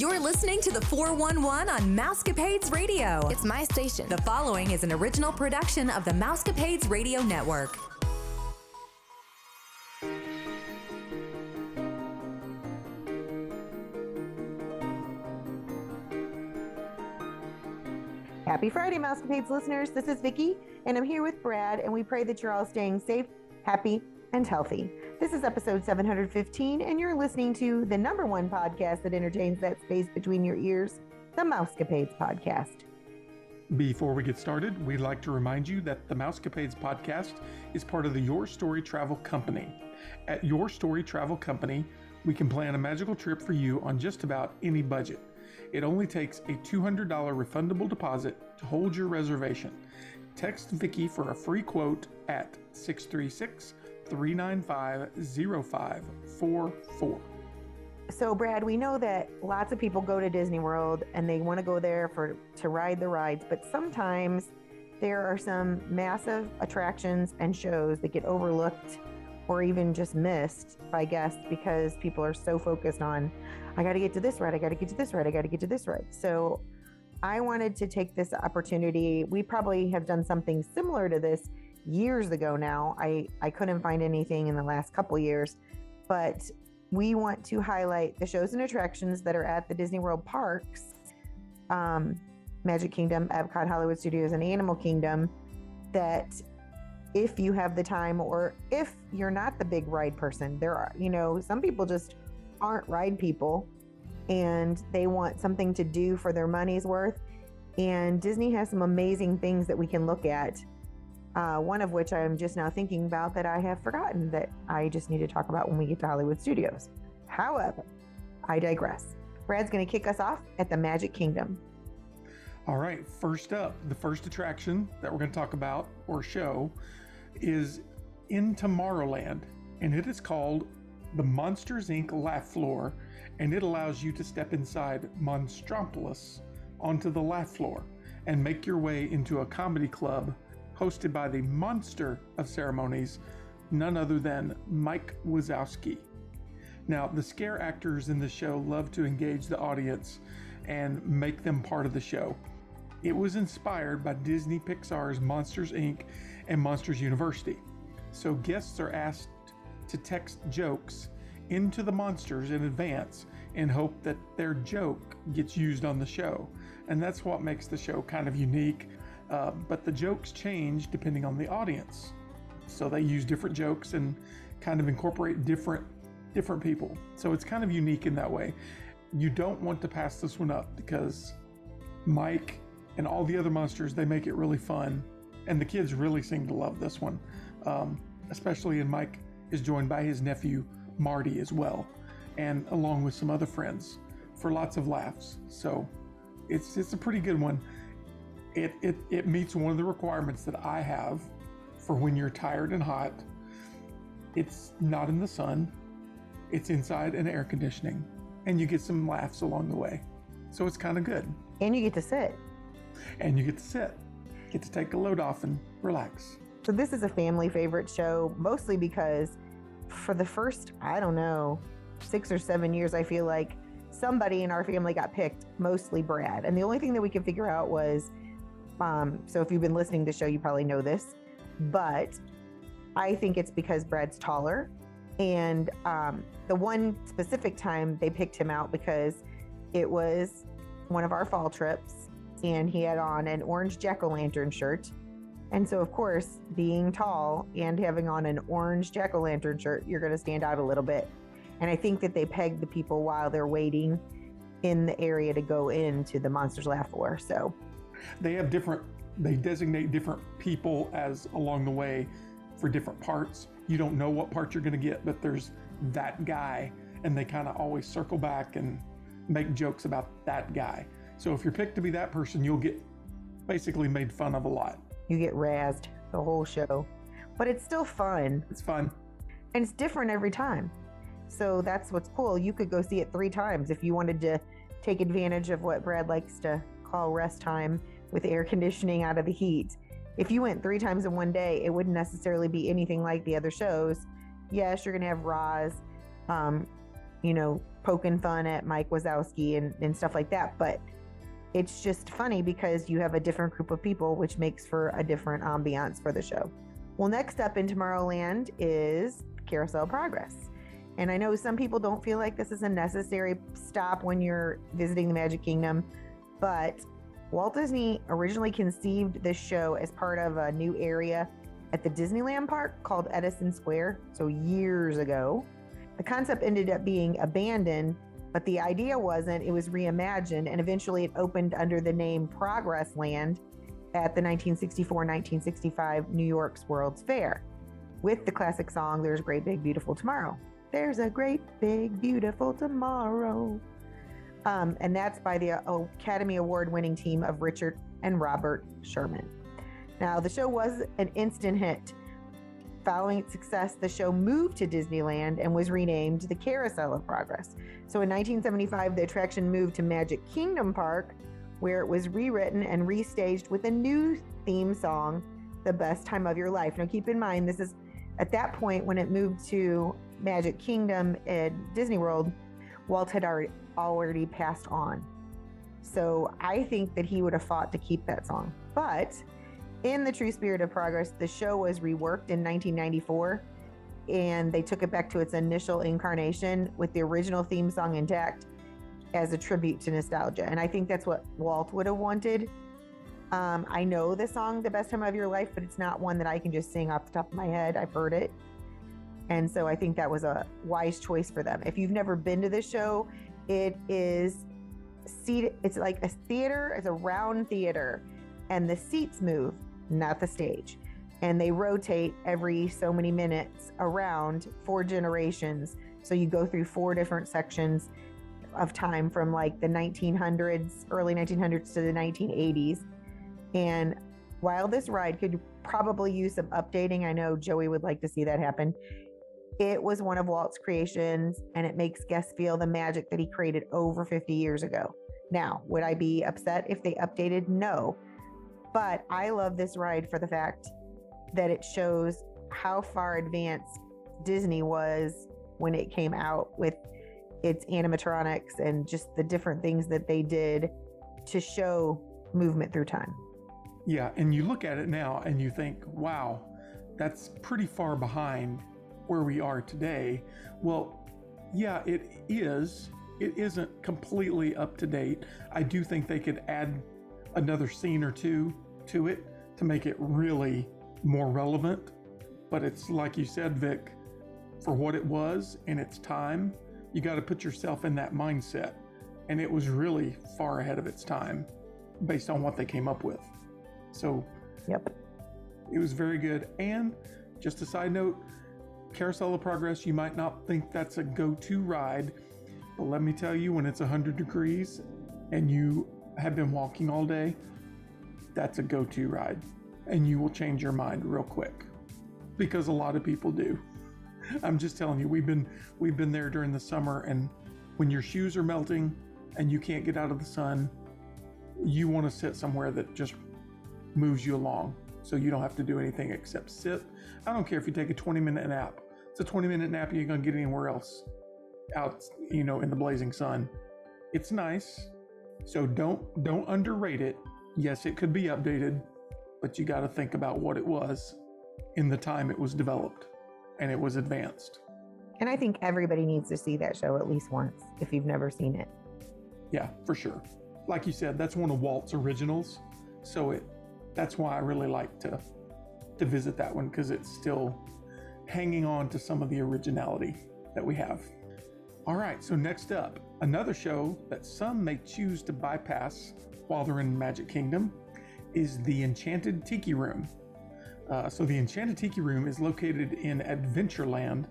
You're listening to the 411 on Mousecapades Radio. It's my station. The following is an original production of the Mousecapades Radio Network. Happy Friday, Mousecapades listeners. This is Vicki, and I'm here with Brad, and we pray that you're all staying safe, happy, and healthy. This is episode 715, and you're listening to the number one podcast that entertains that space between your ears, the Mousecapades Podcast. Before we get started, we'd like to remind you that the Mousecapades podcast is part of the Your Story Travel Company. At Your Story Travel Company, we can plan a magical trip for you on just about any budget. It only takes a $200 refundable deposit to hold your reservation. Text Vicky for a free quote at 636 395 0544. So, Brad, we know that lots of people go to Disney World and they want to go there for to ride the rides, but sometimes there are some massive attractions and shows that get overlooked or even just missed by guests because people are so focused on, I got to get to this ride, I got to get to this ride, I got to get to this ride. So I wanted to take this opportunity. We probably have done something similar to this years ago now. I, I couldn't find anything in the last couple years, but we want to highlight the shows and attractions that are at the Disney World parks, um, Magic Kingdom, Epcot, Hollywood Studios, and Animal Kingdom that if you have the time or if you're not the big ride person. There are, you know, some people just aren't ride people and they want something to do for their money's worth. And Disney has some amazing things that we can look at. Uh, one of which I'm just now thinking about that I have forgotten that I just need to talk about when we get to Hollywood Studios. However, I digress. Brad's going to kick us off at the Magic Kingdom. All right, first up, the first attraction that we're going to talk about or show is in Tomorrowland, and it is called the Monsters Inc. Laugh Floor, and it allows you to step inside Monstropolis onto the laugh floor and make your way into a comedy club hosted by the monster of ceremonies, none other than Mike Wazowski. Now, the scare actors in the show love to engage the audience and make them part of the show. It was inspired by Disney Pixar's Monsters Inc. and Monsters University. So guests are asked to text jokes into the monsters in advance in hope that their joke gets used on the show. And that's what makes the show kind of unique. Uh, but the jokes change depending on the audience. So they use different jokes and kind of incorporate different different people. So it's kind of unique in that way. You don't want to pass this one up because Mike and all the other monsters they make it really fun, and the kids really seem to love this one. Um, especially, and Mike is joined by his nephew Marty as well, and along with some other friends for lots of laughs. So it's it's a pretty good one. It it it meets one of the requirements that I have for when you're tired and hot. It's not in the sun. It's inside in air conditioning, and you get some laughs along the way. So it's kind of good. And you get to sit. And you get to sit, get to take a load off and relax. So this is a family favorite show, mostly because for the first, I don't know, six or seven years, I feel like somebody in our family got picked, mostly Brad. And the only thing that we could figure out was, um, so if you've been listening to the show, you probably know this, but I think it's because Brad's taller. And um, the one specific time they picked him out because it was one of our fall trips and he had on an orange jack o' lantern shirt. And so, of course, being tall and having on an orange jack o' lantern shirt, you're going to stand out a little bit. And I think that they pegged the people while they're waiting in the area to go into the Monsters Laugh Floor. So they have different, they designate different people as along the way for different parts. You don't know what part you're going to get, but there's that guy, and they kind of always circle back and make jokes about that guy. So if you're picked to be that person, you'll get basically made fun of a lot. You get razzed the whole show, but it's still fun. It's fun. And it's different every time. So that's what's cool. You could go see it three times if you wanted to take advantage of what Brad likes to call rest time with air conditioning out of the heat. If you went three times in one day, it wouldn't necessarily be anything like the other shows. Yes, you're going to have Roz, um, you know, poking fun at Mike Wazowski and, and stuff like that. But it's just funny because you have a different group of people, which makes for a different ambiance for the show. Well, next up in Tomorrowland is Carousel Progress. And I know some people don't feel like this is a necessary stop when you're visiting the Magic Kingdom, but Walt Disney originally conceived this show as part of a new area at the Disneyland park called Edison Square, so years ago. The concept ended up being abandoned, but the idea wasn't. It was reimagined and eventually it opened under the name Progressland at the 1964 1965 New York's World's Fair with the classic song There's a Great Big Beautiful Tomorrow. There's a great big beautiful tomorrow. Um, and that's by the uh, Academy Award winning team of Richard and Robert Sherman. Now, the show was an instant hit. Following its success, the show moved to Disneyland and was renamed the Carousel of Progress. So in 1975, the attraction moved to Magic Kingdom Park, where it was rewritten and restaged with a new theme song, The Best Time of Your Life. Now, keep in mind, this is at that point when it moved to Magic Kingdom at Disney World, Walt had already, already passed on. So I think that he would have fought to keep that song. But in the true spirit of progress, the show was reworked in 1994 and they took it back to its initial incarnation with the original theme song intact as a tribute to nostalgia. And I think that's what Walt would have wanted. Um, I know the song, The Best Time of Your Life, but it's not one that I can just sing off the top of my head. I've heard it. And so I think that was a wise choice for them. If you've never been to this show, it is seat it's like a theater, it's a round theater, and the seats move, not the stage. And they rotate every so many minutes around four generations. So you go through four different sections of time from like the 1900s, early 1900s to the 1980s. And while this ride could probably use some updating, I know Joey would like to see that happen. It was one of Walt's creations and it makes guests feel the magic that he created over 50 years ago. Now, would I be upset if they updated? No. But I love this ride for the fact that it shows how far advanced Disney was when it came out with its animatronics and just the different things that they did to show movement through time. Yeah, and you look at it now and you think, wow, that's pretty far behind where we are today. Well, yeah, it is. It isn't completely up to date. I do think they could add another scene or two to it to make it really more relevant. But it's like you said, Vic, for what it was in its time, you got to put yourself in that mindset. And it was really far ahead of its time based on what they came up with. So, yep. It was very good. And just a side note, Carousel of Progress, you might not think that's a go to ride, but let me tell you, when it's 100 degrees and you have been walking all day, that's a go to ride. And you will change your mind real quick because a lot of people do. I'm just telling you, we've been we've been there during the summer and when your shoes are melting and you can't get out of the sun, you want to sit somewhere that just moves you along so you don't have to do anything except sit. I don't care if you take a 20 minute nap. It's a 20 minute nap, you ain't gonna get anywhere else out, you know, in the blazing sun. It's nice. So don't don't underrate it. Yes, it could be updated, but you got to think about what it was in the time it was developed and it was advanced. And I think everybody needs to see that show at least once if you've never seen it. Yeah, for sure. Like you said, that's one of Walt's originals. So it that's why I really like to to visit that one because it's still hanging on to some of the originality that we have. All right, so next up, another show that some may choose to bypass while they're in Magic Kingdom is the Enchanted Tiki Room. Uh, so, the Enchanted Tiki Room is located in Adventureland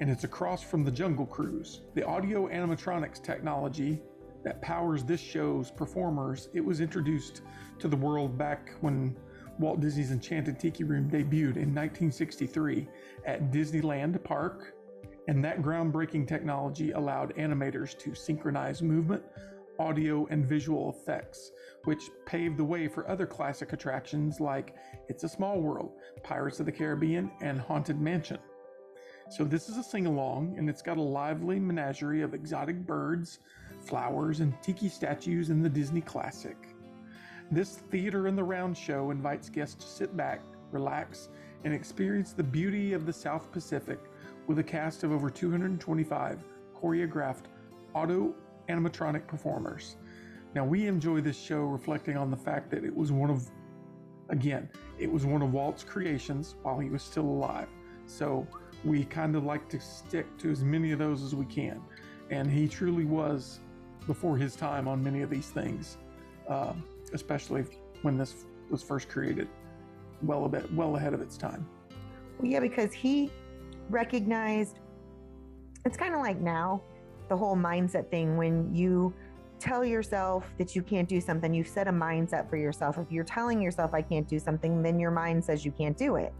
and it's across from the Jungle Cruise. The audio animatronics technology that powers this show's performers, it was introduced to the world back when Walt Disney's Enchanted Tiki Room debuted in 1963 at Disneyland Park, and that groundbreaking technology allowed animators to synchronize movement, audio, and visual effects, which paved the way for other classic attractions like It's a Small World, Pirates of the Caribbean, and Haunted Mansion. So this is a sing along, and it's got a lively menagerie of exotic birds, flowers, and tiki statues in the Disney classic. This Theater in the Round show invites guests to sit back, relax, and experience the beauty of the South Pacific with a cast of over 225 choreographed auto animatronic performers. Now, we enjoy this show reflecting on the fact that it was one of, again, it was one of Walt's creations while he was still alive. So we kind of like to stick to as many of those as we can. And he truly was before his time on many of these things, uh, especially when this was first created, well a bit, well ahead of its time. Well, yeah, because he recognized it's kind of like now the whole mindset thing when you tell yourself that you can't do something, you've set a mindset for yourself. If you're telling yourself I can't do something, then your mind says you can't do it.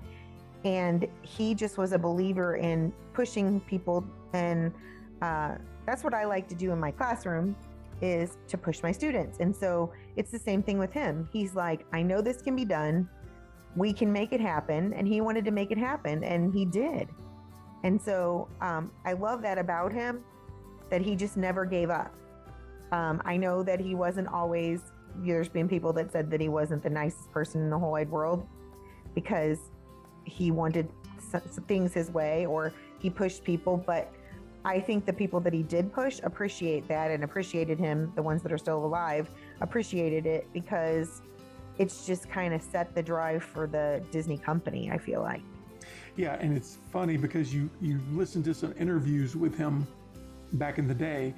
And he just was a believer in pushing people. And uh, that's what I like to do in my classroom is to push my students. And so it's the same thing with him. He's like, I know this can be done. We can make it happen. And he wanted to make it happen. And he did. And so um, I love that about him that he just never gave up. Um, I know that he wasn't always, there's been people that said that he wasn't the nicest person in the whole wide world because he wanted things his way or he pushed people. But I think the people that he did push appreciate that and appreciated him, the ones that are still alive, appreciated it because it's just kind of set the drive for the Disney company, I feel like. Yeah, and it's funny because you you listen to some interviews with him back in the day,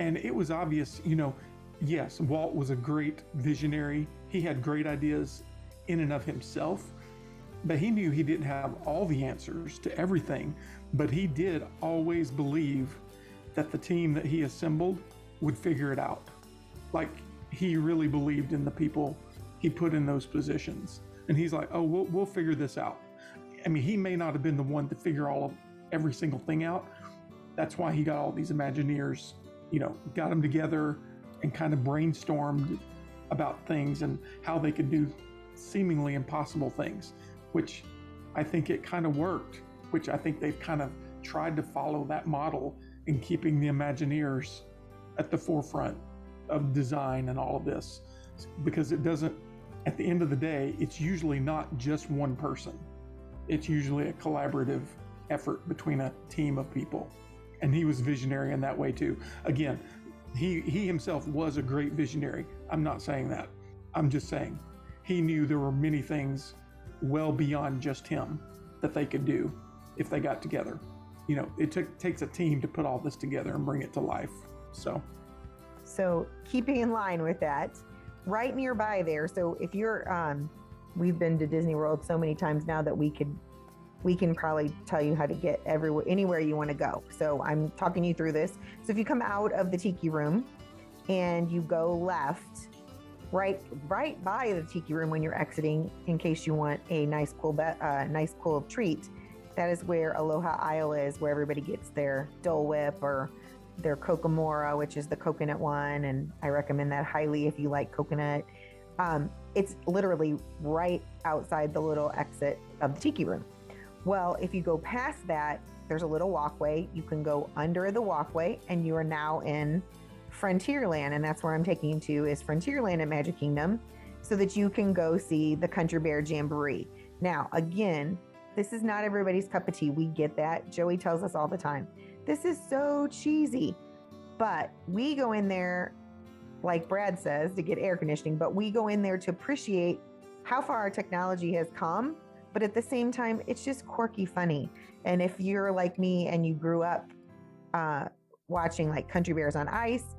and it was obvious, you know, yes, Walt was a great visionary. He had great ideas in and of himself, but he knew he didn't have all the answers to everything. But he did always believe that the team that he assembled would figure it out. Like he really believed in the people he put in those positions. And he's like, oh, we'll, we'll figure this out. I mean, he may not have been the one to figure all of every single thing out. That's why he got all these Imagineers you know, got them together and kind of brainstormed about things and how they could do seemingly impossible things, which I think it kind of worked, which I think they've kind of tried to follow that model in keeping the Imagineers at the forefront of design and all of this because it doesn't, at the end of the day, it's usually not just one person. It's usually a collaborative effort between a team of people and he was visionary in that way too. Again, he he himself was a great visionary. I'm not saying that. I'm just saying he knew there were many things well beyond just him that they could do if they got together. You know, it took, takes a team to put all this together and bring it to life. So, so keeping in line with that, right nearby there. So if you're, um, we've been to Disney World so many times now that we could we can probably tell you how to get everywhere, anywhere you want to go. So I'm talking you through this. So if you come out of the tiki room and you go left, right, right by the tiki room when you're exiting, in case you want a nice cool, be- uh, nice cool treat, that is where Aloha Isle is, where everybody gets their Dole Whip or their Kakamora, which is the coconut one, and I recommend that highly if you like coconut. Um, it's literally right outside the little exit of the tiki room. Well, if you go past that, there's a little walkway. You can go under the walkway and you are now in Frontierland. And that's where I'm taking you to is Frontierland at Magic Kingdom so that you can go see the Country Bear Jamboree. Now, again, this is not everybody's cup of tea. We get that. Joey tells us all the time. This is so cheesy. But we go in there, like Brad says, to get air conditioning, but we go in there to appreciate how far our technology has come but at the same time, it's just quirky funny. And if you're like me and you grew up uh, watching like Country Bears on Ice,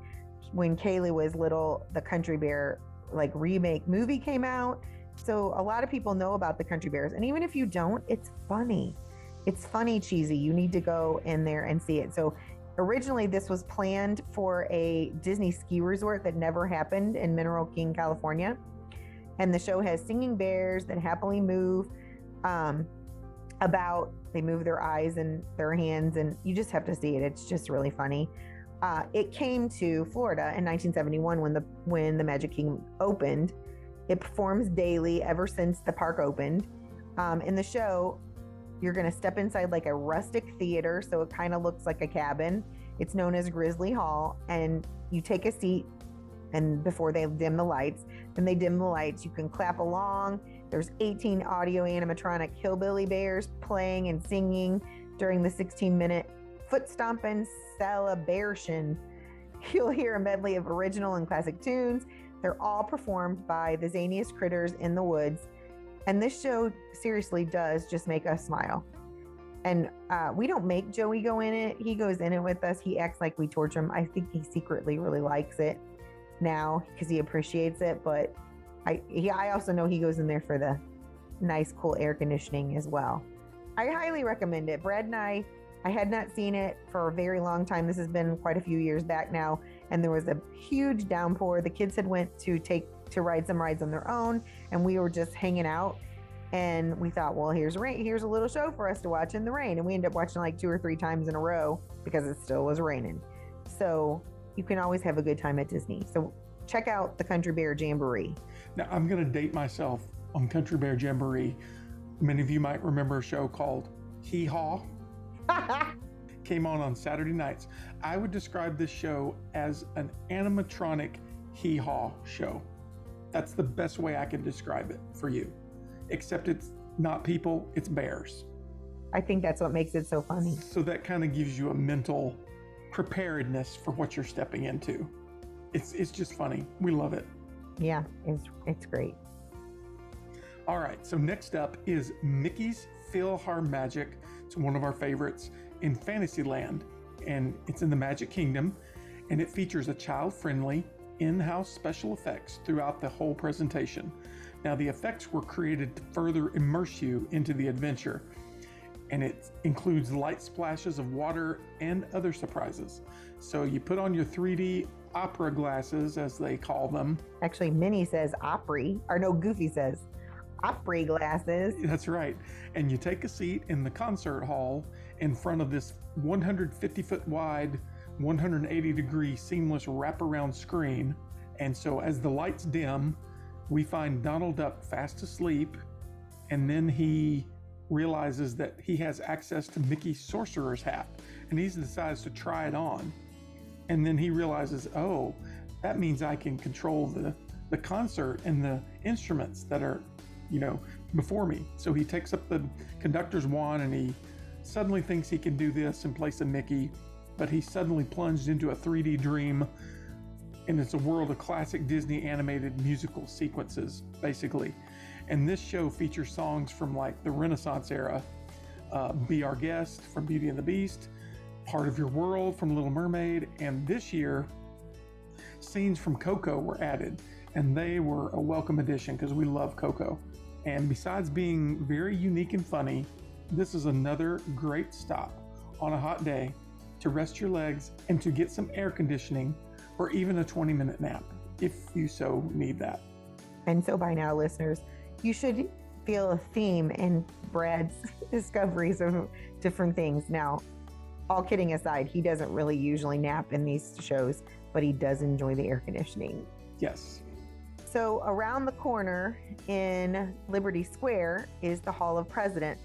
when Kaylee was little, the Country Bear like remake movie came out. So a lot of people know about the Country Bears. And even if you don't, it's funny. It's funny, cheesy. You need to go in there and see it. So originally, this was planned for a Disney ski resort that never happened in Mineral King, California. And the show has singing bears that happily move um, about they move their eyes and their hands, and you just have to see it. It's just really funny. Uh, it came to Florida in 1971 when the when the Magic Kingdom opened. It performs daily ever since the park opened. Um, in the show, You're going to step inside like a rustic theater, so it kind of looks like a cabin. It's known as Grizzly Hall, and you take a seat and before they dim the lights, then they dim the lights. You can clap along. There's 18 audio animatronic hillbilly bears playing and singing during the 16 minute foot stomping celebration. You'll hear a medley of original and classic tunes. They're all performed by the zaniest critters in the woods. And this show seriously does just make us smile. And uh, we don't make Joey go in it. He goes in it with us. He acts like we torture him. I think he secretly really likes it now because he appreciates it. But I, he, I also know he goes in there for the nice, cool air conditioning as well. I highly recommend it. Brad and I, I had not seen it for a very long time. This has been quite a few years back now, and there was a huge downpour. The kids had went to take to ride some rides on their own, and we were just hanging out. And we thought, well, here's rain. Here's a little show for us to watch in the rain. And we ended up watching like two or three times in a row because it still was raining. So you can always have a good time at Disney. So check out the Country Bear Jamboree. Now, I'm going to date myself on Country Bear Jamboree. Many of you might remember a show called Hee Haw. Came on on Saturday nights. I would describe this show as an animatronic hee haw show. That's the best way I can describe it for you. Except it's not people, it's bears. I think that's what makes it so funny. So that kind of gives you a mental preparedness for what you're stepping into. It's it's just funny. We love it. Yeah, it's it's great. All right, so next up is Mickey's PhilharMagic. It's one of our favorites in Fantasyland, and it's in the Magic Kingdom, and it features a child-friendly in-house special effects throughout the whole presentation. Now, the effects were created to further immerse you into the adventure, and it includes light splashes of water and other surprises. So you put on your 3D opera glasses, as they call them. Actually, Minnie says Opry, or no, Goofy says Opry glasses. That's right. And you take a seat in the concert hall in front of this 150 foot wide, 180 degree seamless wraparound screen. And so as the lights dim, we find Donald Duck fast asleep, and then he realizes that he has access to Mickey's sorcerer's hat, and he decides to try it on. And then he realizes, oh, that means I can control the, the concert and the instruments that are, you know, before me. So he takes up the conductor's wand and he suddenly thinks he can do this in place of Mickey, but he's suddenly plunged into a 3D dream and it's a world of classic Disney animated musical sequences, basically. And this show features songs from like the Renaissance era, uh, Be Our Guest from Beauty and the Beast, Part of Your World from Little Mermaid, and this year, scenes from Coco were added, and they were a welcome addition because we love Coco. And besides being very unique and funny, this is another great stop on a hot day to rest your legs and to get some air conditioning or even a 20 minute nap if you so need that. And so by now, listeners, you should feel a theme in Brad's discoveries of different things. Now, all kidding aside, he doesn't really usually nap in these shows, but he does enjoy the air conditioning. Yes. So, around the corner in Liberty Square is the Hall of Presidents,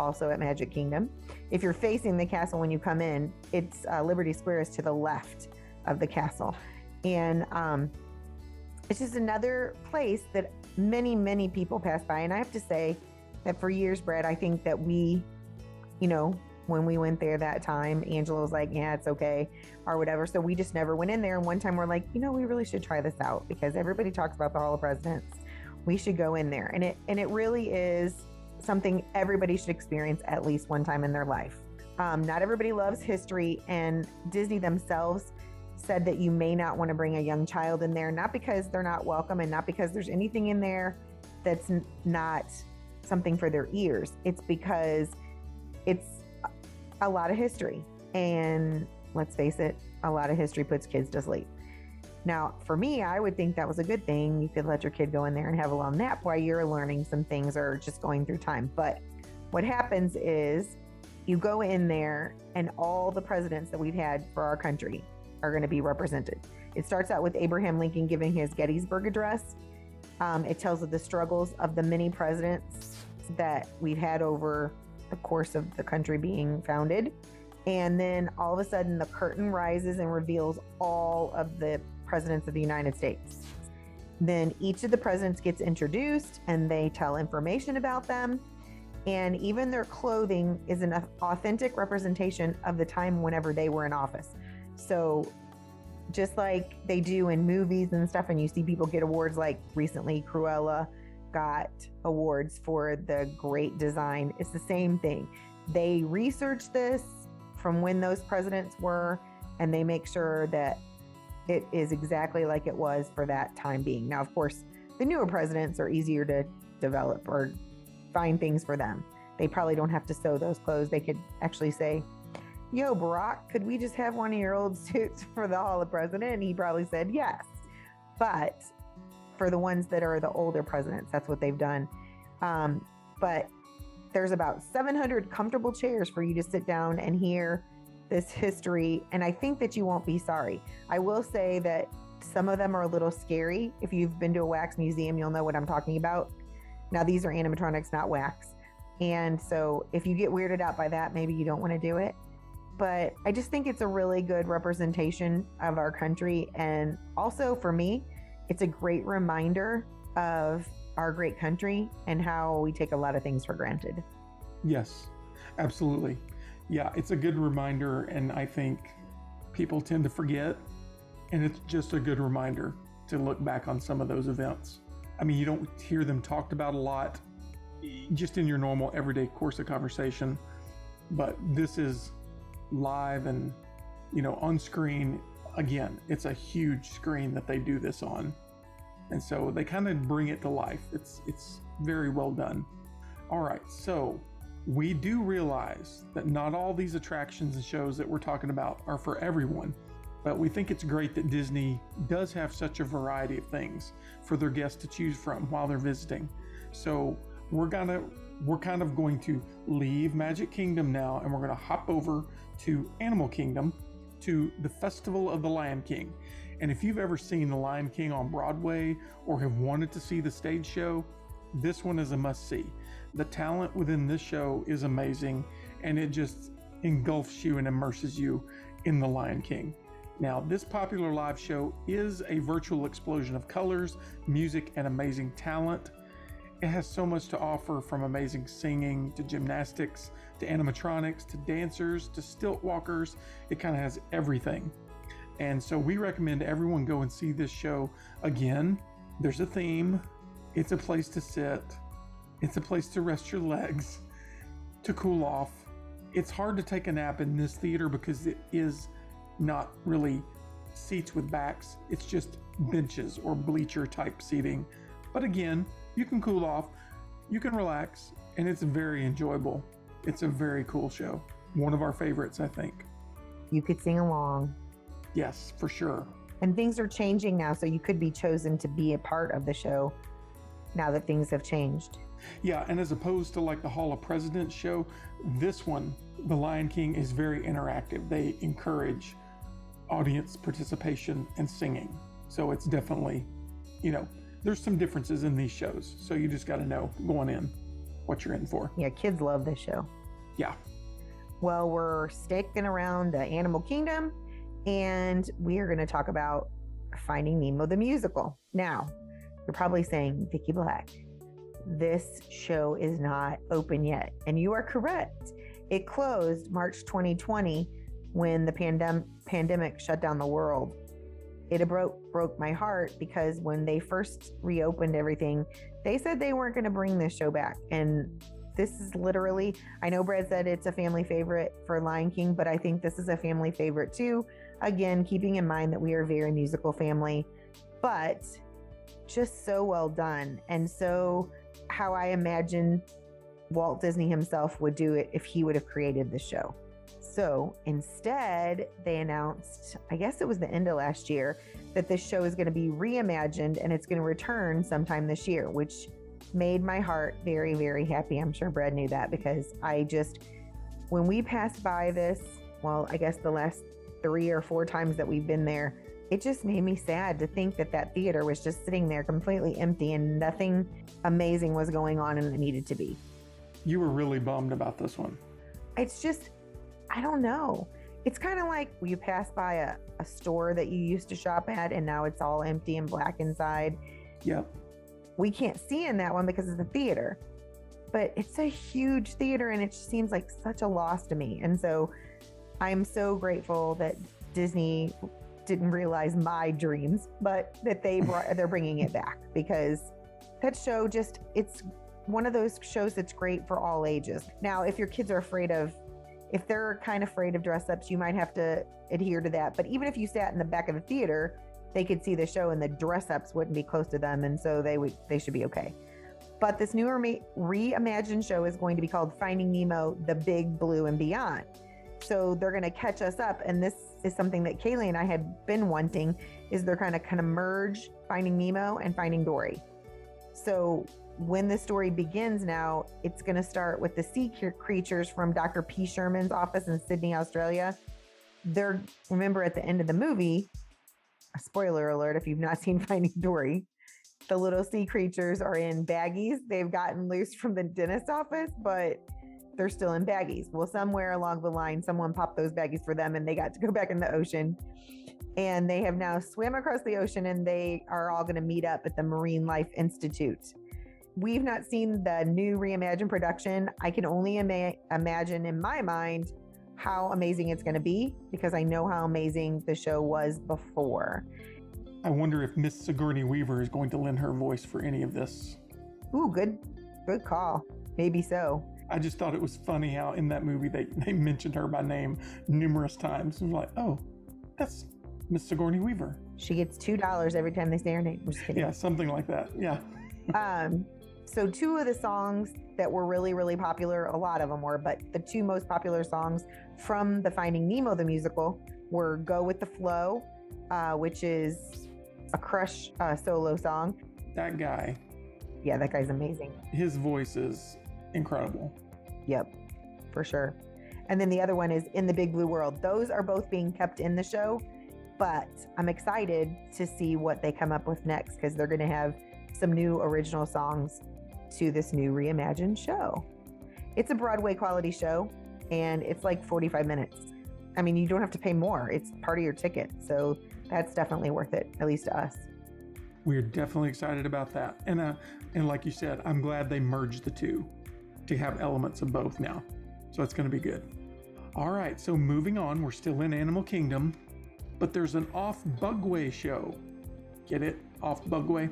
also at Magic Kingdom. If you're facing the castle when you come in, it's uh, Liberty Square is to the left of the castle. And um, it's just another place that many, many people pass by. And I have to say that for years, Brad, I think that we, you know, when we went there that time, Angela was like, yeah, it's okay, or whatever. So we just never went in there. And one time we're like, you know, we really should try this out because everybody talks about the Hall of Presidents. We should go in there. And it and it really is something everybody should experience at least one time in their life. Um, not everybody loves history, and Disney themselves said that you may not want to bring a young child in there, not because they're not welcome and not because there's anything in there that's n- not something for their ears. It's because it's a lot of history. And let's face it, a lot of history puts kids to sleep. Now, for me, I would think that was a good thing. You could let your kid go in there and have a little nap while you're learning some things or just going through time. But what happens is you go in there, and all the presidents that we've had for our country are going to be represented. It starts out with Abraham Lincoln giving his Gettysburg Address. Um, it tells of the struggles of the many presidents that we've had over the course of the country being founded. And then all of a sudden, the curtain rises and reveals all of the presidents of the United States. Then each of the presidents gets introduced and they tell information about them. And even their clothing is an authentic representation of the time whenever they were in office. So, just like they do in movies and stuff, and you see people get awards like recently, Cruella got awards for the great design. It's the same thing. They research this from when those presidents were, and they make sure that it is exactly like it was for that time being. Now, of course, the newer presidents are easier to develop or find things for them. They probably don't have to sew those clothes. They could actually say, Yo, Barack, could we just have one of your old suits for the Hall of President? And he probably said yes. But for the ones that are the older presidents, that's what they've done. Um, but there's about 700 comfortable chairs for you to sit down and hear this history. And I think that you won't be sorry. I will say that some of them are a little scary. If you've been to a wax museum, you'll know what I'm talking about. Now, these are animatronics, not wax. And so if you get weirded out by that, maybe you don't want to do it. But I just think it's a really good representation of our country. And also for me, it's a great reminder of our great country and how we take a lot of things for granted. Yes, absolutely. Yeah, it's a good reminder, and I think people tend to forget, and it's just a good reminder to look back on some of those events. I mean, you don't hear them talked about a lot just in your normal everyday course of conversation, but this is live and, you know, on screen. Again, it's a huge screen that they do this on and so they kind of bring it to life. It's it's very well done. All right, so we do realize that not all these attractions and shows that we're talking about are for everyone, but we think it's great that Disney does have such a variety of things for their guests to choose from while they're visiting. So we're gonna we're kind of going to leave Magic Kingdom now and we're gonna hop over to Animal Kingdom to the Festival of the Lion King. And if you've ever seen The Lion King on Broadway or have wanted to see the stage show, this one is a must see. The talent within this show is amazing and it just engulfs you and immerses you in The Lion King. Now, this popular live show is a virtual explosion of colors, music, and amazing talent. It has so much to offer from amazing singing to gymnastics to animatronics to dancers to stilt walkers. It kind of has everything. And so we recommend everyone go and see this show again. There's a theme, it's a place to sit, it's a place to rest your legs, to cool off. It's hard to take a nap in this theater because it is not really seats with backs, it's just benches or bleacher type seating. But again, you can cool off, you can relax, and it's very enjoyable. It's a very cool show. One of our favorites, I think. You could sing along. Yes, for sure. And things are changing now, so you could be chosen to be a part of the show now that things have changed. Yeah, and as opposed to like the Hall of Presidents show, this one, The Lion King, is very interactive. They encourage audience participation and singing. So it's definitely, you know, there's some differences in these shows. So you just got to know going in what you're in for. Yeah, kids love this show. Yeah. Well, we're sticking around the Animal Kingdom and we are going to talk about Finding Nemo the musical. Now, you're probably saying, Vicki Black, this show is not open yet. And you are correct. It closed March 2020 when the pandem- pandemic shut down the world. It broke broke my heart because when they first reopened everything, they said they weren't going to bring this show back. And this is literally, I know Brad said it's a family favorite for Lion King, but I think this is a family favorite too Again, keeping in mind that we are a very musical family, but just so well done. And so, how I imagine Walt Disney himself would do it if he would have created the show. So instead, they announced, I guess it was the end of last year, that this show is going to be reimagined and it's going to return sometime this year, which made my heart very, very happy. I'm sure Brad knew that because I just, when we passed by this, well, I guess the last three or four times that we've been there, it just made me sad to think that that theater was just sitting there completely empty and nothing amazing was going on and it needed to be. You were really bummed about this one. It's just, I don't know. It's kind of like you pass by a, a store that you used to shop at and now it's all empty and black inside. Yep. We can't see in that one because it's a theater, but it's a huge theater and it just seems like such a loss to me. And so I'm so grateful that Disney didn't realize my dreams, but that they brought, they're bringing it back because that show just it's one of those shows that's great for all ages. Now, if your kids are afraid of if they're kind of afraid of dress ups, you might have to adhere to that. But even if you sat in the back of the theater, they could see the show and the dress ups wouldn't be close to them and so they would they should be okay. But this new re- reimagined show is going to be called Finding Nemo: The Big Blue and Beyond. So they're going to catch us up and this is something that Kaylee and I had been wanting is they're kind of kind of merge Finding Nemo and Finding Dory. So when the story begins now, it's going to start with the sea creatures from Dr. P. Sherman's office in Sydney, Australia. They're, remember at the end of the movie, a spoiler alert if you've not seen Finding Dory, the little sea creatures are in baggies. They've gotten loose from the dentist office, but they're still in baggies. Well, somewhere along the line, someone popped those baggies for them and they got to go back in the ocean. And they have now swam across the ocean and they are all going to meet up at the Marine Life Institute. We've not seen the new reimagined production. I can only ima- imagine in my mind how amazing it's going to be because I know how amazing the show was before. I wonder if Miss Sigourney Weaver is going to lend her voice for any of this. Ooh, good, good call. Maybe so. I just thought it was funny how in that movie they, they mentioned her by name numerous times. And like, oh, that's Miss Sigourney Weaver. She gets two dollars every time they say her name. I'm just kidding. Yeah, something like that. Yeah. um, so two of the songs that were really, really popular, a lot of them were, but the two most popular songs from the Finding Nemo the musical were "Go with the Flow," uh, which is a Crush uh, solo song. That guy. Yeah, that guy's amazing. His voice is incredible. Yep, for sure. And then the other one is In the Big Blue World. Those are both being kept in the show, but I'm excited to see what they come up with next because they're going to have some new original songs to this new reimagined show. It's a Broadway quality show and it's like 45 minutes. I mean, you don't have to pay more, it's part of your ticket. So that's definitely worth it, at least to us. We're definitely excited about that. And, uh, and like you said, I'm glad they merged the two to have elements of both now. So it's going to be good. All right, so moving on, we're still in Animal Kingdom, but there's an off Bugway show. Get it? Off Bugway.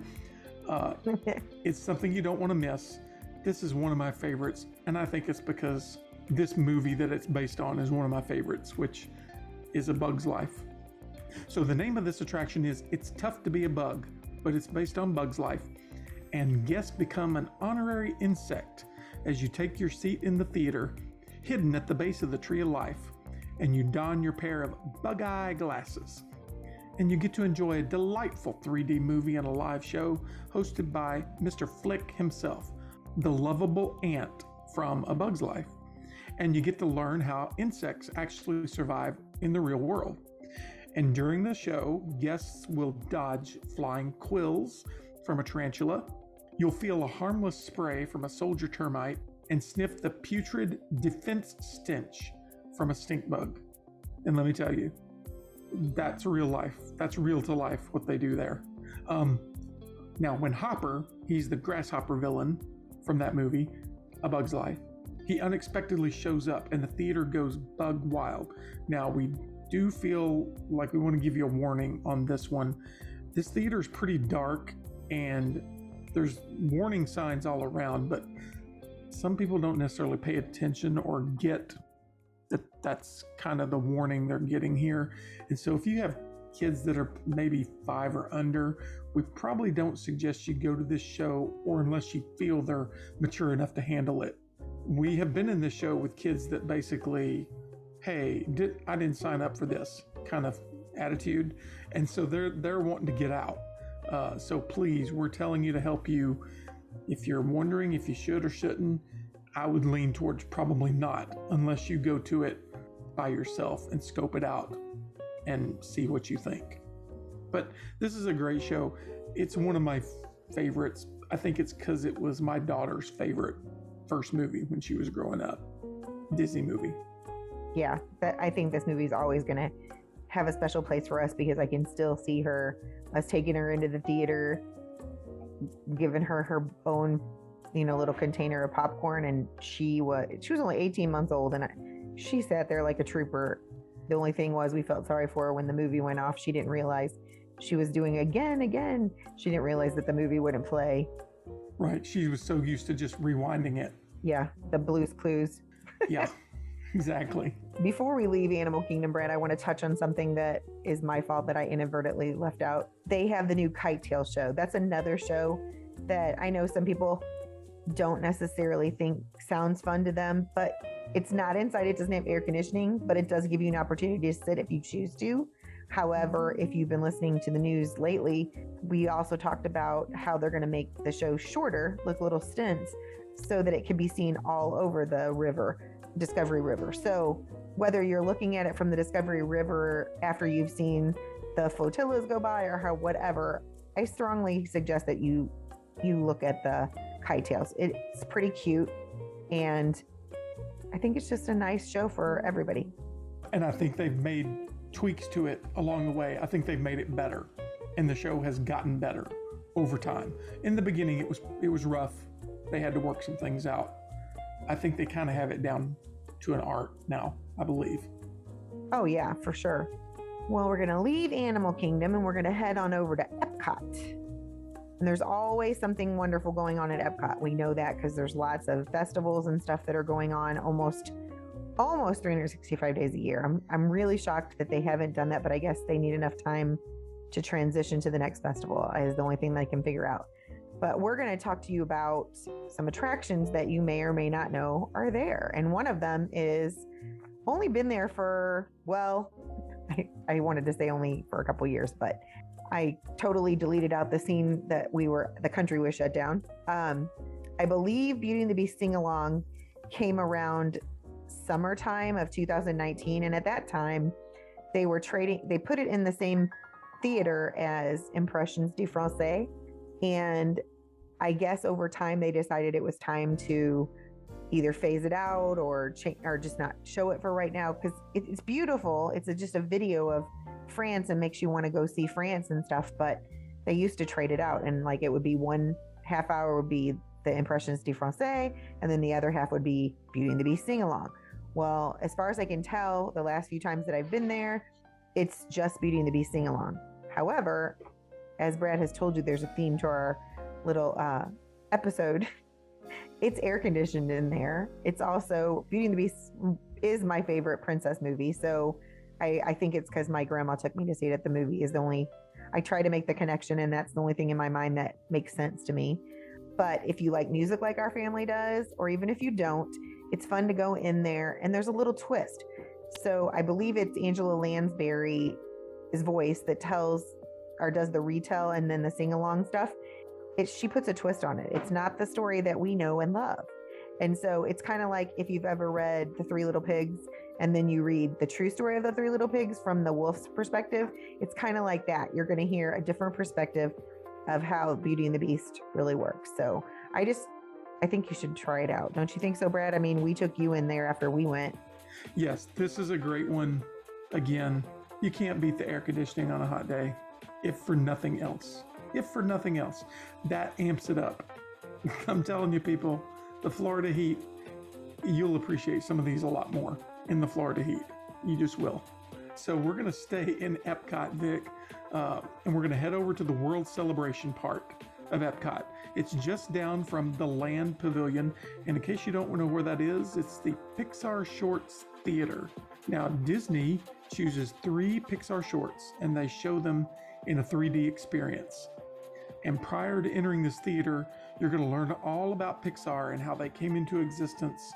Uh, it's something you don't want to miss. This is one of my favorites, and I think it's because this movie that it's based on is one of my favorites, which is A Bug's Life. So the name of this attraction is It's Tough to Be a Bug, but it's based on Bug's Life, and guests become an honorary insect as you take your seat in the theater, hidden at the base of the Tree of Life, and you don your pair of bug eye glasses. And you get to enjoy a delightful 3D movie and a live show hosted by Mr. Flik himself, the lovable ant from A Bug's Life. And you get to learn how insects actually survive in the real world. And during the show, guests will dodge flying quills from a tarantula, You'll feel a harmless spray from a soldier termite and sniff the putrid defense stench from a stink bug. And let me tell you, that's real life. That's real to life what they do there. Um, now, when Hopper, he's the grasshopper villain from that movie, A Bug's Life, he unexpectedly shows up and the theater goes bug wild. Now, we do feel like we want to give you a warning on this one. This theater is pretty dark and there's warning signs all around, but some people don't necessarily pay attention or get that that's kind of the warning they're getting here. And so if you have kids that are maybe five or under, we probably don't suggest you go to this show or unless you feel they're mature enough to handle it. We have been in this show with kids that basically, hey, did, I didn't sign up for this kind of attitude. And so they're they're wanting to get out. Uh, so please, we're telling you to help you. If you're wondering if you should or shouldn't, I would lean towards probably not, unless you go to it by yourself and scope it out and see what you think. But this is a great show. It's one of my favorites. I think it's because it was my daughter's favorite first movie when she was growing up. Disney movie. Yeah, I think this movie is always going to have a special place for us because I can still see her us taking her into the theater, giving her her own, you know, little container of popcorn, and she was she was only 18 months old, and I, she sat there like a trooper. The only thing was we felt sorry for her when the movie went off. She didn't realize she was doing again, again. She didn't realize that the movie wouldn't play. Right. She was so used to just rewinding it. Yeah, the Blues Clues. Yeah, exactly. Before we leave Animal Kingdom, Brad, I want to touch on something that is my fault that I inadvertently left out. They have the new Kite Tail show. That's another show that I know some people don't necessarily think sounds fun to them, but it's not inside. It doesn't have air conditioning, but it does give you an opportunity to sit if you choose to. However, if you've been listening to the news lately, we also talked about how they're going to make the show shorter, like little stints, so that it can be seen all over the river, Discovery River. So whether you're looking at it from the Discovery River after you've seen the flotillas go by or how whatever, I strongly suggest that you you look at the kitetails. It's pretty cute and I think it's just a nice show for everybody. And I think they've made tweaks to it along the way. I think they've made it better. And the show has gotten better over time. In the beginning it was it was rough. They had to work some things out. I think they kind of have it down to an art now. I believe. Oh, yeah, for sure. Well, we're going to leave Animal Kingdom and we're going to head on over to Epcot. And there's always something wonderful going on at Epcot. We know that because there's lots of festivals and stuff that are going on almost almost 365 days a year. I'm I'm really shocked that they haven't done that, but I guess they need enough time to transition to the next festival is the only thing that I can figure out. But we're going to talk to you about some attractions that you may or may not know are there. And one of them is only been there for, well, I, I wanted to say only for a couple years, but I totally deleted out the scene that we were, the country was shut down. Um, I believe Beauty and the Beast sing along came around summertime of 2019. And at that time, they were trading, they put it in the same theater as Impressions du Francais. And I guess over time, they decided it was time to either phase it out or change or just not show it for right now because it, it's beautiful. It's a, just a video of France and makes you want to go see France and stuff. But they used to trade it out and like it would be one half hour would be the Impressions du Francais and then the other half would be Beauty and the Beast sing along. Well, as far as I can tell, the last few times that I've been there, it's just Beauty and the Beast sing along. However, as Brad has told you, there's a theme to our little uh, episode. it's air conditioned in there. It's also Beauty and the Beast is my favorite princess movie. So I, I think it's because my grandma took me to see it at the movie. Is the only I try to make the connection, and that's the only thing in my mind that makes sense to me. But if you like music like our family does, or even if you don't, it's fun to go in there and there's a little twist. So I believe it's Angela Lansbury's voice that tells or does the retell and then the sing along stuff it, she puts a twist on it. It's not the story that we know and love. And so it's kind of like if you've ever read The Three Little Pigs and then you read the true story of the Three Little Pigs from the wolf's perspective, it's kind of like that. You're going to hear a different perspective of how Beauty and the Beast really works. So I just, I think you should try it out. Don't you think so, Brad? I mean, we took you in there after we went. Yes, this is a great one. Again, you can't beat the air conditioning on a hot day, if for nothing else if for nothing else. That amps it up. I'm telling you, people, the Florida heat, you'll appreciate some of these a lot more in the Florida heat. You just will. So we're going to stay in Epcot, Vic, uh, and we're going to head over to the World Celebration Park of Epcot. It's just down from the Land Pavilion. And in case you don't know where that is, it's the Pixar Shorts Theater. Now, Disney chooses three Pixar shorts and they show them in a 3D experience. And prior to entering this theater, you're going to learn all about Pixar and how they came into existence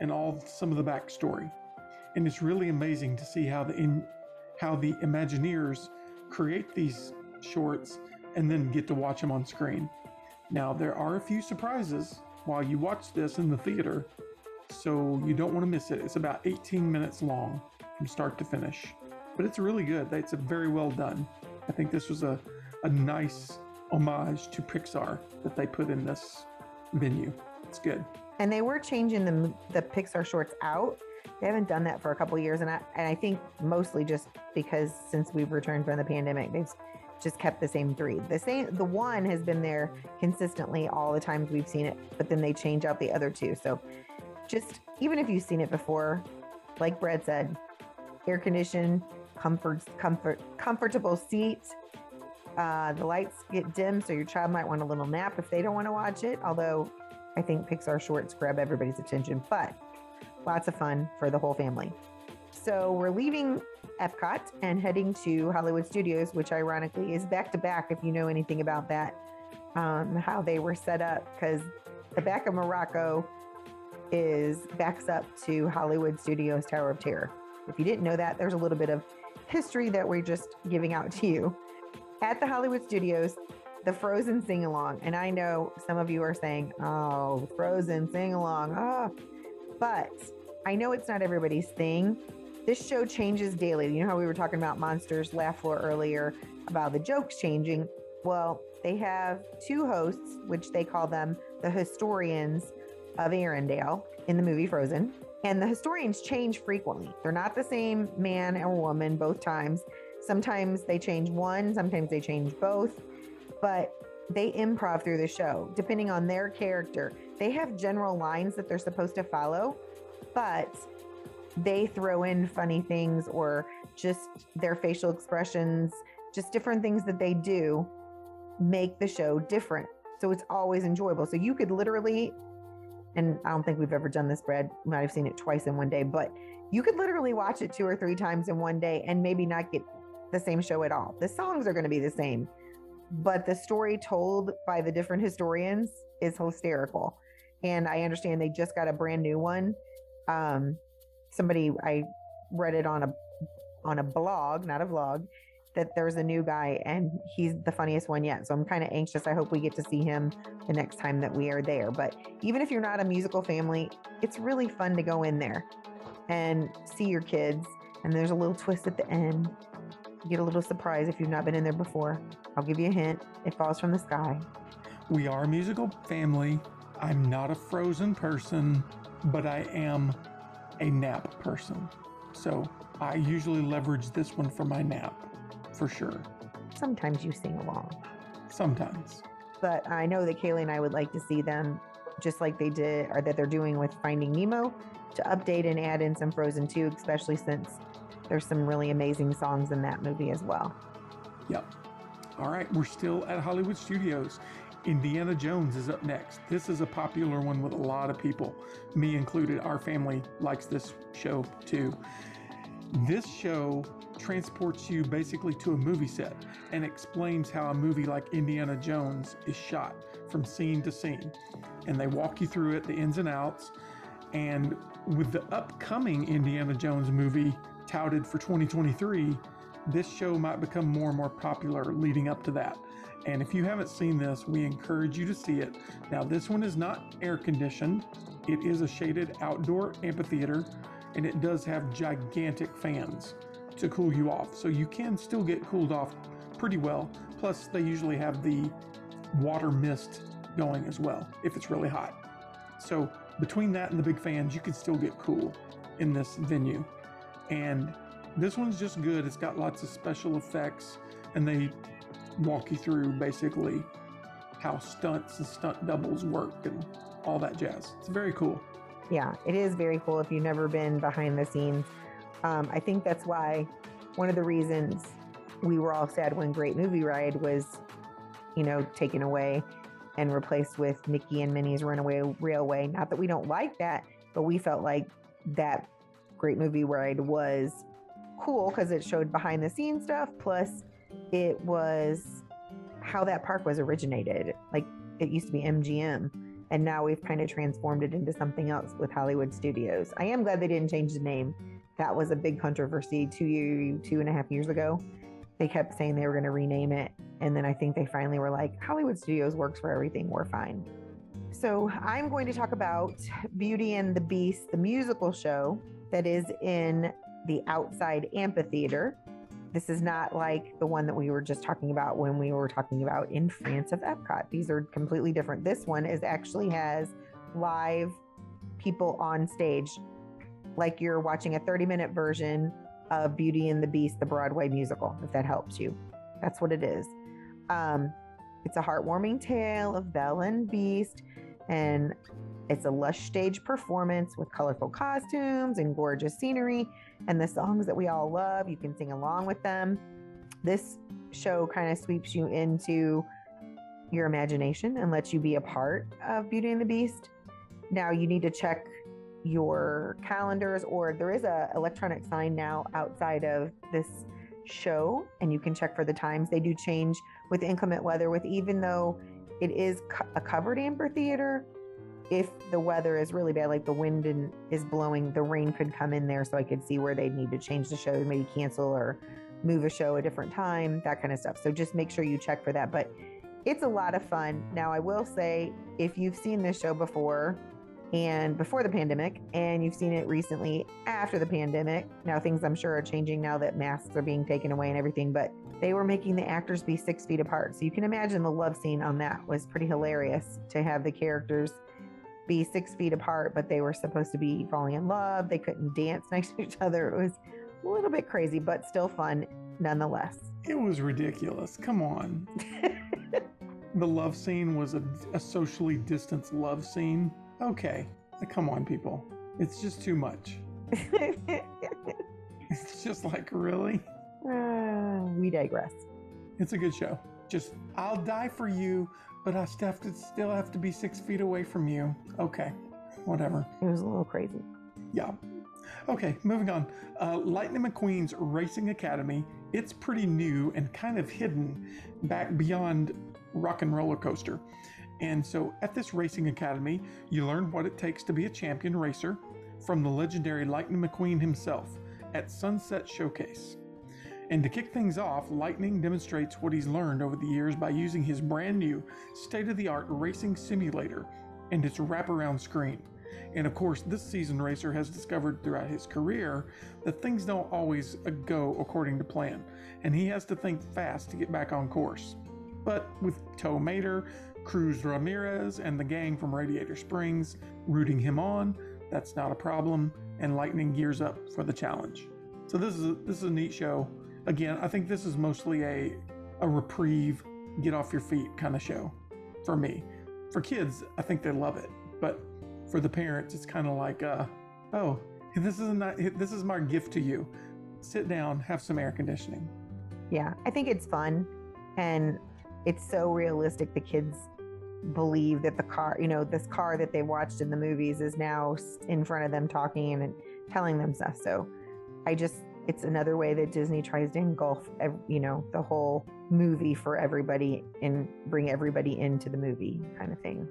and all some of the backstory. And it's really amazing to see how the in, how the Imagineers create these shorts and then get to watch them on screen. Now there are a few surprises while you watch this in the theater, so you don't want to miss it. It's about 18 minutes long from start to finish, but it's really good. It's very well done. I think this was a, a nice homage to Pixar that they put in this venue. It's good. And they were changing the the Pixar shorts out. They haven't done that for a couple years, and I and I think mostly just because since we've returned from the pandemic, they've just kept the same three. The same the one has been there consistently all the times we've seen it, but then they change out the other two. So just even if you've seen it before, like Brad said, air conditioned, comfort, comfort, comfortable seat. Uh, the lights get dim, so your child might want a little nap if they don't want to watch it. Although I think Pixar shorts grab everybody's attention, but lots of fun for the whole family. So we're leaving Epcot and heading to Hollywood Studios, which ironically is back to back. If you know anything about that, um, how they were set up, because the back of Morocco is backs up to Hollywood Studios Tower of Terror. If you didn't know that, there's a little bit of history that we're just giving out to you. At the Hollywood Studios, the Frozen sing along, and I know some of you are saying, "Oh, Frozen sing along," oh, ah. but I know it's not everybody's thing. This show changes daily. You know how we were talking about Monsters Laugh Floor earlier about the jokes changing? Well, they have two hosts, which they call them the historians of Arendelle in the movie Frozen. And the historians change frequently. They're not the same man or woman both times. Sometimes they change one, sometimes they change both, but they improv through the show depending on their character. They have general lines that they're supposed to follow, but they throw in funny things or just their facial expressions, just different things that they do make the show different. So it's always enjoyable. So you could literally and I don't think we've ever done this, Brad. We might have seen it twice in one day, but you could literally watch it two or three times in one day and maybe not get the same show at all. The songs are going to be the same, but the story told by the different historians is hysterical. And I understand they just got a brand new one. Um, somebody I read it on a on a blog, not a vlog, that there's a new guy and he's the funniest one yet. So I'm kind of anxious. I hope we get to see him the next time that we are there. But even if you're not a musical family, it's really fun to go in there and see your kids. And there's a little twist at the end. You get a little surprise if you've not been in there before. I'll give you a hint. It falls from the sky. We are a musical family. I'm not a frozen person, but I am a nap person. So I usually leverage this one for my nap for sure. Sometimes you sing along. Sometimes. But I know that Kaylee and I would like to see them just like they did or that they're doing with Finding Nemo to update and add in some Frozen 2, especially since there's some really amazing songs in that movie as well. Yep. All right, we're still at Hollywood Studios. Indiana Jones is up next. This is a popular one with a lot of people, me included. Our family likes this show too. This show transports you basically to a movie set and explains how a movie like Indiana Jones is shot from scene to scene. And they walk you through it, the ins and outs. And with the upcoming Indiana Jones movie touted for 2023, this show might become more and more popular leading up to that. And if you haven't seen this, we encourage you to see it. Now, this one is not air conditioned, it is a shaded outdoor amphitheater, and it does have gigantic fans to cool you off. So you can still get cooled off pretty well. Plus, they usually have the water mist going as well if it's really hot. So between that and the big fans, you can still get cool in this venue. And this one's just good. It's got lots of special effects, and they walk you through basically how stunts and stunt doubles work and all that jazz. It's very cool. Yeah, it is very cool if you've never been behind the scenes. Um, I think that's why one of the reasons we were all sad when Great Movie Ride was, you know, taken away and replaced with Mickey and Minnie's Runaway Railway. Not that we don't like that, but we felt like that Great Movie Ride was cool because it showed behind the scenes stuff. Plus, it was how that park was originated. Like it used to be MGM. And now we've kind of transformed it into something else with Hollywood Studios. I am glad they didn't change the name that was a big controversy two two and a half years ago. They kept saying they were going to rename it, and then I think they finally were like, Hollywood Studios works for everything. We're fine. So I'm going to talk about Beauty and the Beast, the musical show that is in the outside amphitheater. This is not like the one that we were just talking about when we were talking about in France of Epcot. These are completely different. This one is actually has live people on stage like you're watching a 30 minute version of Beauty and the Beast, the Broadway musical, if that helps you. That's what it is. Um, it's a heartwarming tale of Belle and Beast, and it's a lush stage performance with colorful costumes and gorgeous scenery and the songs that we all love. You can sing along with them. This show kind of sweeps you into your imagination and lets you be a part of Beauty and the Beast. Now you need to check your calendars or there is a electronic sign now outside of this show and you can check for the times they do change with inclement weather with even though it is a covered amphitheater if the weather is really bad like the wind is blowing the rain could come in there so i could see where they'd need to change the show maybe cancel or move a show a different time that kind of stuff so just make sure you check for that but it's a lot of fun now i will say if you've seen this show before and before the pandemic, and you've seen it recently after the pandemic. Now, things I'm sure are changing now that masks are being taken away and everything, but they were making the actors be six feet apart. So you can imagine the love scene on that was pretty hilarious to have the characters be six feet apart, but they were supposed to be falling in love. They couldn't dance next to each other. It was a little bit crazy, but still fun nonetheless. It was ridiculous. Come on. the love scene was a, a socially distanced love scene. Okay, come on, people. It's just too much. it's just like, really? Uh, we digress. It's a good show. Just, I'll die for you, but I still have to, still have to be six feet away from you. Okay, whatever. It was a little crazy. Yeah. Okay, moving on. Uh, Lightning McQueen's Racing Academy. It's pretty new and kind of hidden back beyond Rock and Roller Coaster. And so at this racing academy, you learn what it takes to be a champion racer from the legendary Lightning McQueen himself at Sunset Showcase. And to kick things off, Lightning demonstrates what he's learned over the years by using his brand new state of the art racing simulator and its wraparound screen. And of course, this seasoned racer has discovered throughout his career that things don't always uh, go according to plan, and he has to think fast to get back on course. But with Tow Mater, Cruz Ramirez and the gang from Radiator Springs rooting him on. That's not a problem, and Lightning gears up for the challenge. So this is a, this is a neat show. Again, I think this is mostly a a reprieve, get off your feet kind of show for me. For kids, I think they love it, but for the parents, it's kind of like, uh, oh, this is not this is my gift to you. Sit down, have some air conditioning. Yeah, I think it's fun, and it's so realistic. The kids believe that the car, you know, this car that they watched in the movies is now in front of them talking and telling them stuff. So I just, it's another way that Disney tries to engulf, you know, the whole movie for everybody and bring everybody into the movie kind of thing.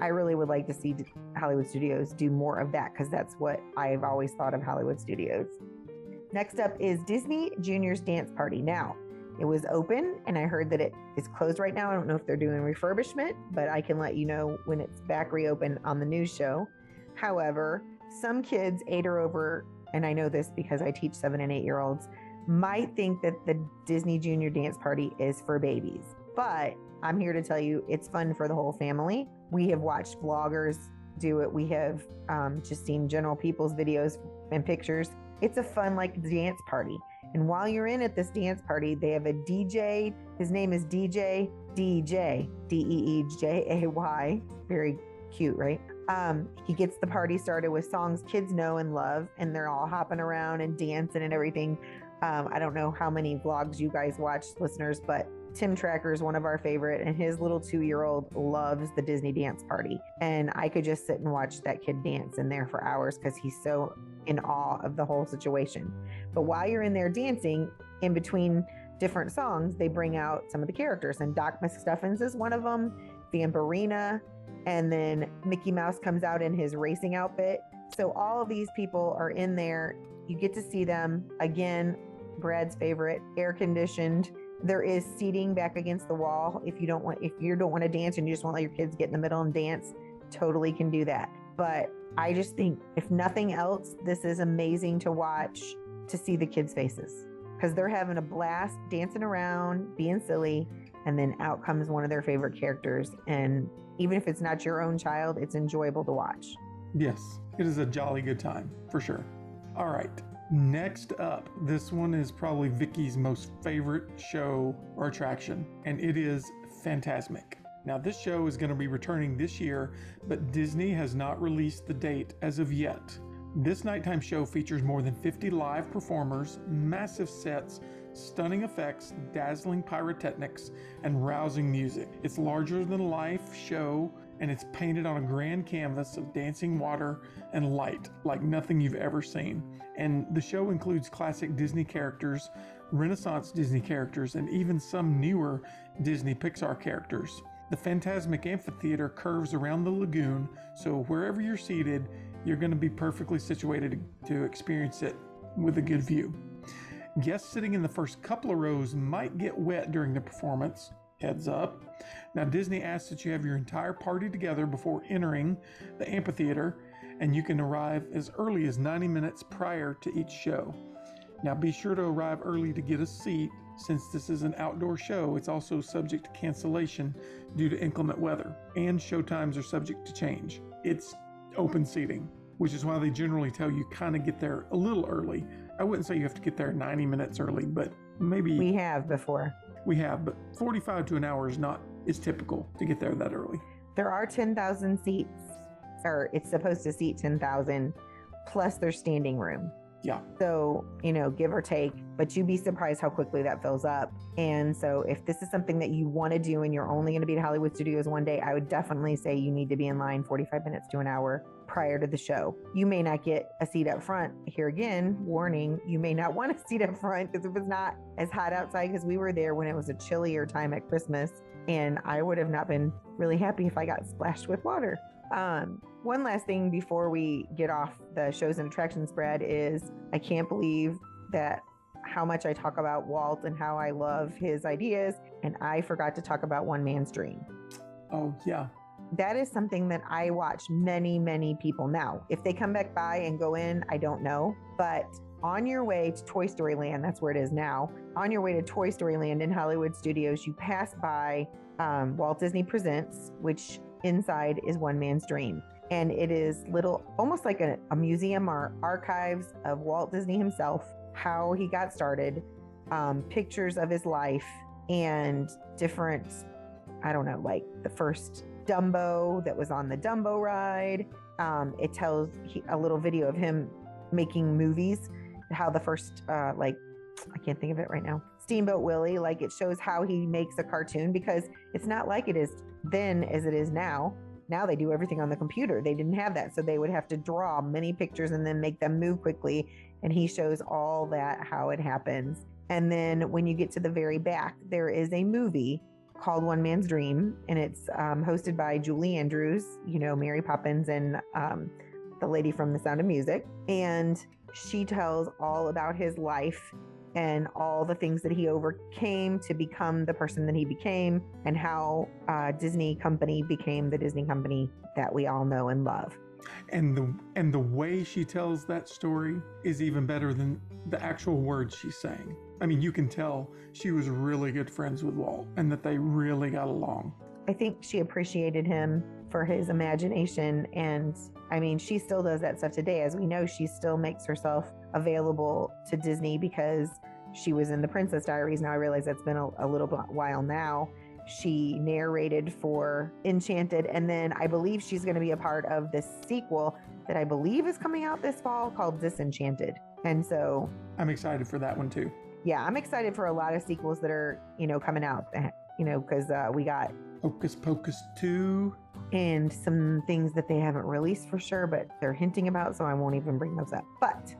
I, really would like to see Hollywood Studios do more of that because that's what I've always thought of Hollywood Studios. Next up is Disney Junior's Dance Party. Now, it was open and I heard that it is closed right now. I don't know if they're doing refurbishment, but I can let you know when it's back reopened on the news show. However, some kids, eight or over, and I know this because I teach seven and eight year olds, might think that the Disney Junior Dance Party is for babies. But I'm here to tell you it's fun for the whole family. We have watched vloggers do it, we have um, just seen general people's videos and pictures. It's a fun, like, dance party. And while you're in at this dance party, they have a DJ. His name is DJ DJ D E E J A Y. Very cute, right? Um, he gets the party started with songs kids know and love, and they're all hopping around and dancing and everything. Um, I don't know how many vlogs you guys watch, listeners, but Tim Tracker is one of our favorite, and his little two year old loves the Disney dance party. And I could just sit and watch that kid dance in there for hours because he's so in awe of the whole situation. But while you're in there dancing, in between different songs, they bring out some of the characters, and Doc McStuffins is one of them, the Vampirina, and then Mickey Mouse comes out in his racing outfit. So all of these people are in there. You get to see them again. Brad's favorite, air conditioned there is seating back against the wall. If you don't want, if you don't want to dance and you just want to let your kids get in the middle and dance, totally can do that. But I just think, if nothing else, this is amazing to watch to see the kids' faces because they're having a blast dancing around, being silly, and then out comes one of their favorite characters. And even if it's not your own child, it's enjoyable to watch. Yes, It is a jolly good time, for sure. All right. Next up, this one is probably Vicky's most favorite show or attraction, and it is Fantasmic. Now, this show is going to be returning this year, but Disney has not released the date as of yet. This nighttime show features more than 50 live performers, massive sets, stunning effects, dazzling pyrotechnics, and rousing music. It's larger than life show and it's painted on a grand canvas of dancing water and light like nothing you've ever seen. And the show includes classic Disney characters, Renaissance Disney characters, and even some newer Disney Pixar characters. The Fantasmic Amphitheater curves around the lagoon, so wherever you're seated, you're going to be perfectly situated to experience it with a good view. Guests sitting in the first couple of rows might get wet during the performance. Heads up. Now, Disney asks that you have your entire party together before entering the amphitheater, and you can arrive as early as 90 minutes prior to each show. Now, be sure to arrive early to get a seat. Since this is an outdoor show, it's also subject to cancellation due to inclement weather, and show times are subject to change. It's open seating, which is why they generally tell you kind of get there a little early. I wouldn't say you have to get there 90 minutes early, but maybe We have before. we have, but 45 to an hour is not is typical to get there that early. There are 10,000 seats, or it's supposed to seat 10,000 plus their standing room. Yeah. So, you know, give or take, but you'd be surprised how quickly that fills up. And so, if this is something that you want to do and you're only going to be at Hollywood Studios one day, I would definitely say you need to be in line 45 minutes to an hour prior to the show. You may not get a seat up front. Here again, warning, you may not want a seat up front because if it's not as hot outside, because we were there when it was a chillier time at Christmas, and I would have not been really happy if I got splashed with water. Um, one last thing before we get off the shows and attractions, Brad, is I can't believe that how much I talk about Walt and how I love his ideas, and I forgot to talk about One Man's Dream. Oh, yeah. That is something that I watch many, many people now. If they come back by and go in, I don't know. But on your way to Toy Story Land, that's where it is now. On your way to Toy Story Land in Hollywood Studios, you pass by um, Walt Disney Presents, which inside is One Man's Dream. And it is little, almost like a, a museum or archives of Walt Disney himself, how he got started, um, pictures of his life, and different, I don't know, like the first Dumbo that was on the Dumbo ride. Um, it tells he, a little video of him making movies, how the first, uh, like, I can't think of it right now. Steamboat Willie, like it shows how he makes a cartoon because it's not like it is then as it is now. Now they do everything on the computer. They didn't have that. So they would have to draw many pictures and then make them move quickly. And he shows all that, how it happens. And then when you get to the very back, there is a movie called One Man's Dream, and it's um, hosted by Julie Andrews, you know, Mary Poppins and um, the lady from The Sound of Music. And she tells all about his life and all the things that he overcame to become the person that he became, and how uh, Disney Company became the Disney Company that we all know and love. And the and the way she tells that story is even better than the actual words she's saying. I mean, you can tell she was really good friends with Walt and that they really got along. I think she appreciated him for his imagination. And I mean, she still does that stuff today. As we know, she still makes herself available to Disney because she was in the Princess Diaries. Now I realize that's been a, a little while now. She narrated for Enchanted. And then I believe she's going to be a part of this sequel that I believe is coming out this fall called Disenchanted. And so, I'm excited for that one too. Yeah, I'm excited for a lot of sequels that are, you know, coming out, you know, because uh, we got Hocus Pocus 2. and some things that they haven't released for sure, but they're hinting about, so I won't even bring those up. But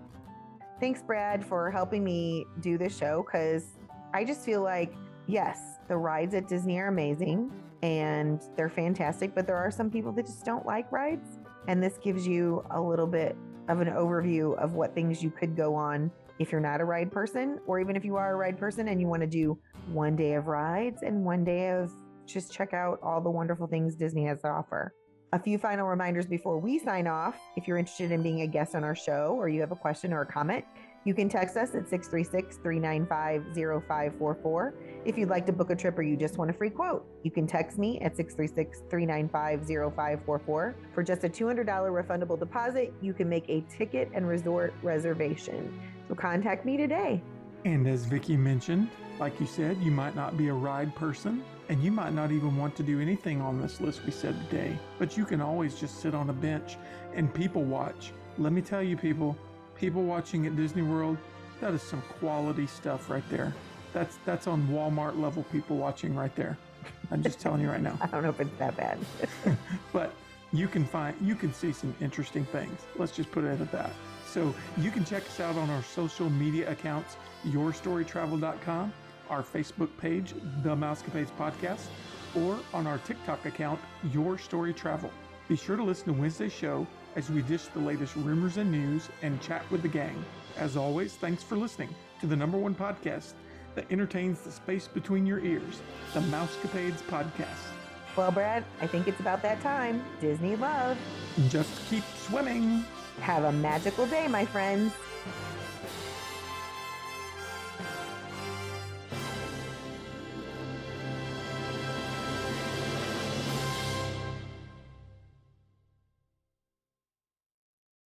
thanks, Brad, for helping me do this show because I just feel like, yes, the rides at Disney are amazing and they're fantastic, but there are some people that just don't like rides. And this gives you a little bit of an overview of what things you could go on if you're not a ride person, or even if you are a ride person and you want to do one day of rides and one day of just check out all the wonderful things Disney has to offer. A few final reminders before we sign off. If you're interested in being a guest on our show or you have a question or a comment, You can text us at 636 395 0544. If you'd like to book a trip or you just want a free quote, you can text me at 636 395 0544. For just a $200 refundable deposit, you can make a ticket and resort reservation. So contact me today. And as Vicki mentioned, like you said, you might not be a ride person and you might not even want to do anything on this list we said today, but you can always just sit on a bench and people watch. Let me tell you, people, people watching at Disney World, that is some quality stuff right there. That's that's on Walmart level people watching right there. I'm just telling you right now. I don't know if it's that bad. but you can find you can see some interesting things. Let's just put it at that. So you can check us out on our social media accounts, yourstorytravel.com, our Facebook page, The Mousecapades Podcast, or on our TikTok account, Your Story Travel. Be sure to listen to Wednesday's show as we dish the latest rumors and news and chat with the gang. As always, thanks for listening to the number one podcast that entertains the space between your ears, the Mousecapades Podcast. Well, Brad, I think it's about that time. Disney love. Just keep swimming. Have a magical day, my friends.